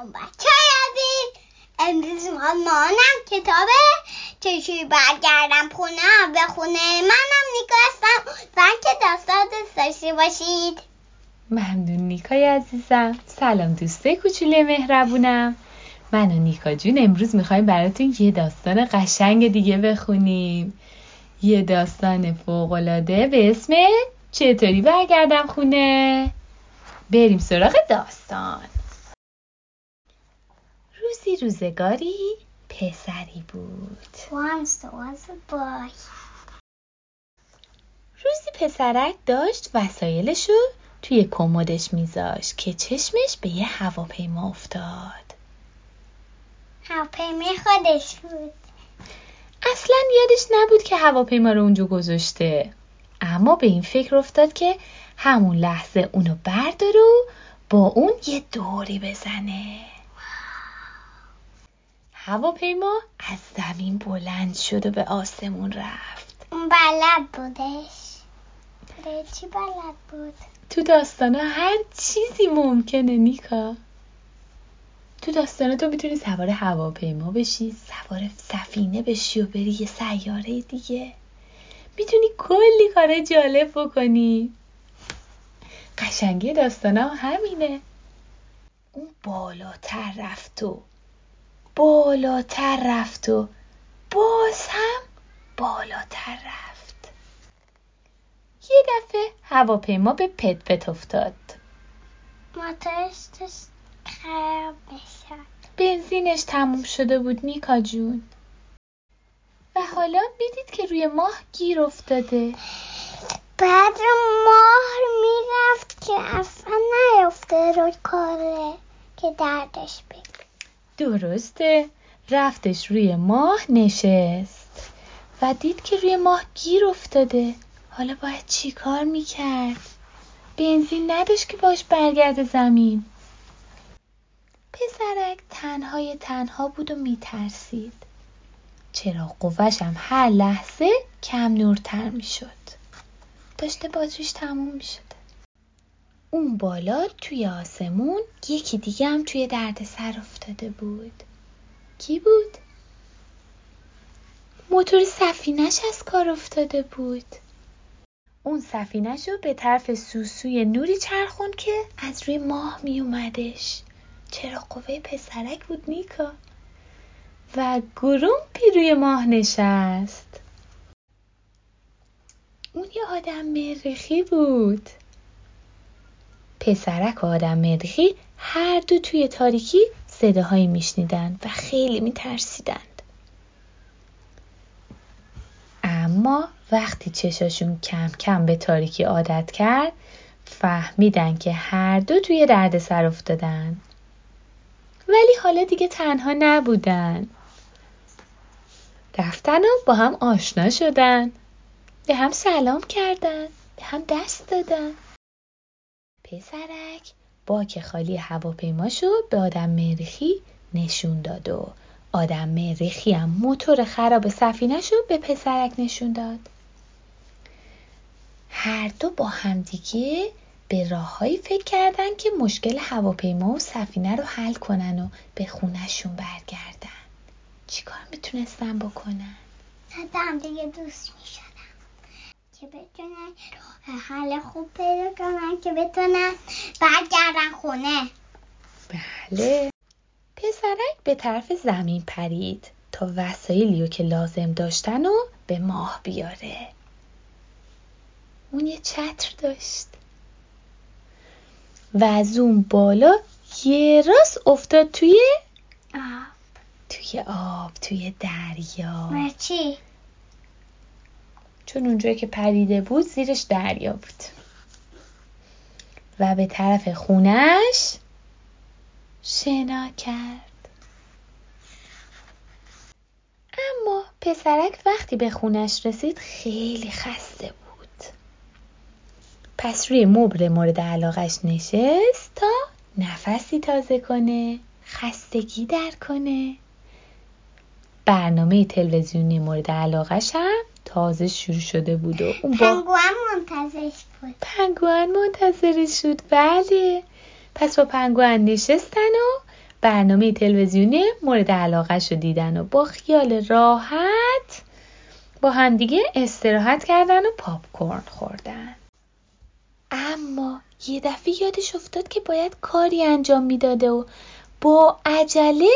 سلام بچه عزیز. امروز ما مانم کتاب چشوی برگردم خونه به خونه منم نیکا هستم. زن که داستان داشته باشید. ممنون نیکای عزیزم. سلام دوسته کوچوله مهربونم. من و نیکا جون امروز می‌خوایم براتون یه داستان قشنگ دیگه بخونیم. یه داستان فوقالعاده به اسم چطوری برگردم خونه؟ بریم سراغ داستان. روزگاری پسری بود. Once there was a boy. روزی پسرک داشت وسایلشو توی کمدش میذاشت که چشمش به یه هواپیما افتاد. هواپیمای خودش بود. اصلا یادش نبود که هواپیما رو اونجا گذاشته. اما به این فکر افتاد که همون لحظه اونو برداره و با اون یه دوری بزنه. هواپیما از زمین بلند شد و به آسمون رفت. اون بلد بودش. چی بلد بود؟ تو داستانا هر چیزی ممکنه نیکا. تو داستانا تو می‌تونی سوار هواپیما بشی سوار سفینه بشی و بری یه سیاره دیگه. می‌تونی کلی کار جالب بکنی. قشنگی داستانا همینه. اون بالاتر رفت و بالاتر رفت و باز هم بالاتر رفت. یه دفعه هواپیما به پت پت افتاد. موتورش خراب می‌شد. بنزینش تموم شده بود نیکا جون. و حالا می‌دید که روی ماه گیر افتاده. بعد ماه می‌رفت که اصلا نیفته روی کاره که دردش بگیره درسته. رفتش روی ماه نشست و دید که روی ماه گیر افتاده. حالا باید چی کار می‌کرد؟ بنزین نداشت که باش برگرده زمین. پسرک تنهای تنها بود و میترسید. چرا قوش هم هر لحظه کم نورتر می‌شد. داشته باتریش تموم می‌شده اون بالا توی آسمون یکی دیگه هم توی درد سر افتاده بود. کی بود؟ موتور سفینش از کار افتاده بود. اون سفینش رو به طرف سوسوی نوری چرخون که از روی ماه می اومدش چرا قوه پسرک بود نیکا؟ و گرومپی روی ماه نشست. اون یه آدم مریخی بود. پسرک و آدم مریخی هر دو توی تاریکی صداهایی میشنیدن و خیلی میترسیدند. اما وقتی چشاشون کم کم به تاریکی عادت کرد فهمیدن که هر دو توی درد سر افتادن. ولی حالا دیگه تنها نبودن. رفتن و با هم آشنا شدن. به هم سلام کردن به هم دست دادن. پسرک باک خالی هواپیماشو به آدم مریخی نشون داد و آدم مریخی هم موتور خراب سفینهشو به پسرک نشون داد. هر دو با همدیگه به راههایی فکر کردن که مشکل هواپیما و سفینه رو حل کنن و به خونهشون برگردن. چیکار می‌تونستن بکنن؟ دیگه دوست می‌شدم که بتونن حل خوب پیدا کنن که بتونن برگردن خونه. بله. پسرک به طرف زمین پرید تا وسایلی رو که لازم داشتن و به ماه بیاره. اون یه چتر داشت. و از اون بالا یه راست افتاد توی آه توی آب توی دریا. مرچی. چون اونجایی که پریده بود زیرش دریا بود. و به طرف خونش شنا کرد. اما پسرک وقتی به خونش رسید خیلی خسته بود. پس روی مبل مورد علاقش نشست تا نفسی تازه کنه خستگی در کنه. برنامه تلویزیونی مورد علاقش هم تازه شروع شده بود و اون با پنگوان منتظرش بود. پنگوان منتظرش شد بله. پس با پنگوان نشستن و برنامه تلویزیونی مورد علاقه شو دیدن و با خیال راحت با همدیگه استراحت کردن و پاپ خوردن. اما یه دفعه یادش افتاد که باید کاری انجام می‌داده و با عجله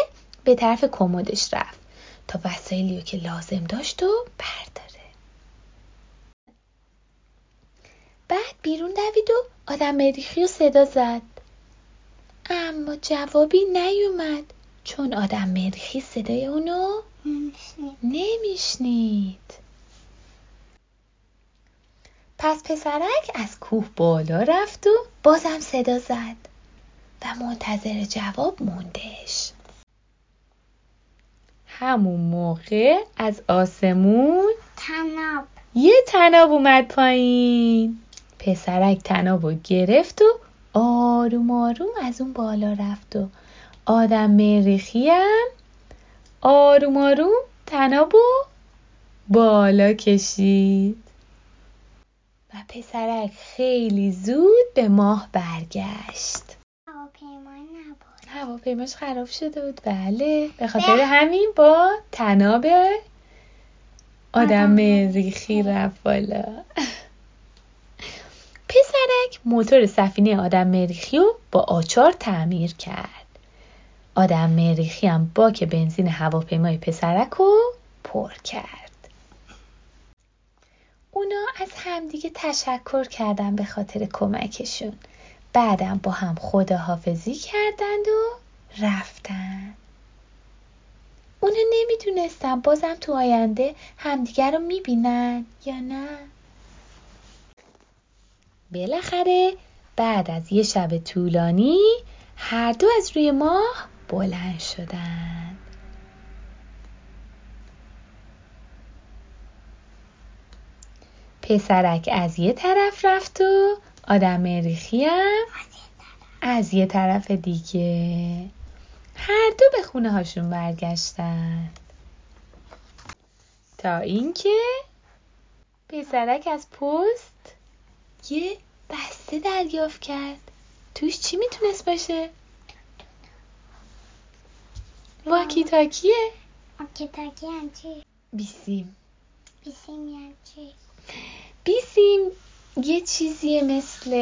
به طرف کمدش رفت. تا وسایلی که لازم داشت و برداره بعد بیرون دوید و آدم مریخی و صدا زد. اما جوابی نیومد چون آدم مریخی صدای اونو نمیشنید. پس پسرک از کوه بالا رفت و بازم صدا زد و منتظر جواب موندش همون موقع از آسمون تناب. یه تناب اومد پایین. پسرک تناب رو گرفت و آروم آروم از اون بالا رفت و آدم مریخی هم آروم آروم تناب و بالا کشید. و پسرک خیلی زود به ماه برگشت. هواپیماش خراب شده بود. بله. به خاطر همین با تناب آدم ریخی رفت بالا. موتور سفینه آدم مریخی رو با آچار تعمیر کرد. آدم مریخی هم باک بنزین هواپیمای پسرک رو پر کرد. اونا از همدیگه تشکر کردن به خاطر کمکشون. بعدم با هم خداحافظی کردند و رفتن. اونا نمی‌دونستن بازم تو آینده همدیگه رو می‌بینن یا نه؟ بالاخره بعد از یه شب طولانی هر دو از روی ماه بلند شدن. پسرک از یه طرف رفت و آدم مریخی هم از یه طرف دیگه. هر دو به خونه هاشون برگشتن. تا اینکه پسرک از پست یه بسته دریافت کرد توش چی می‌تونست باشه؟ واکی تاکیه واکی تاکی هم چی؟ بیسیم بیسیم یعنی چی؟ بیسیم یه چیزیه مثل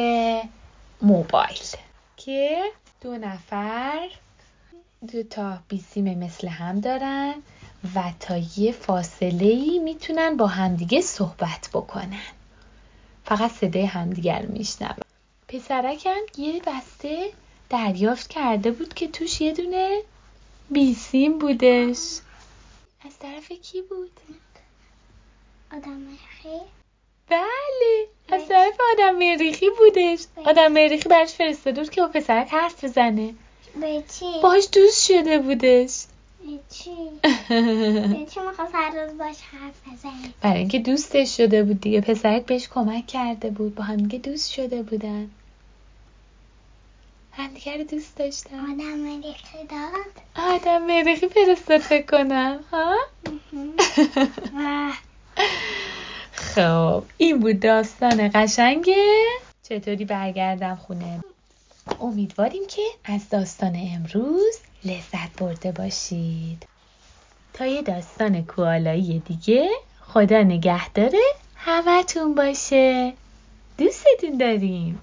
موبایل که دو نفر دو تا بیسیم مثل هم دارن و تا یه فاصله ای می‌تونن با همدیگه صحبت بکنن فقط صدای همدیگر میشنون پسرکم یه بسته دریافت کرده بود که توش یه دونه بیسیم بودش. از طرف کی بود؟ آدم بله از طرف آدم مریخی بودش. آدم مریخی برش فرستاده بود که با پسرک حرف بزنه. به چی؟ باهاش دوست شده بودش. به چی؟ به چی می‌خواست هر روز باش حرف برای اینکه دوستش شده بود دیگه. پسرک بهش کمک کرده بود. با هم دیگه دوست شده بودن. همدیگه رو دوست داشتن آدم مریخی داد. آدم مریخی فرستاد فکر کنم ها؟ خب این بود داستان قشنگه چطوری برگردم خونه؟ امیدواریم که از داستان امروز لذت برده باشید. تا یه داستان کوالایی دیگه خدا نگهداره همتون باشه. دوستتون داریم.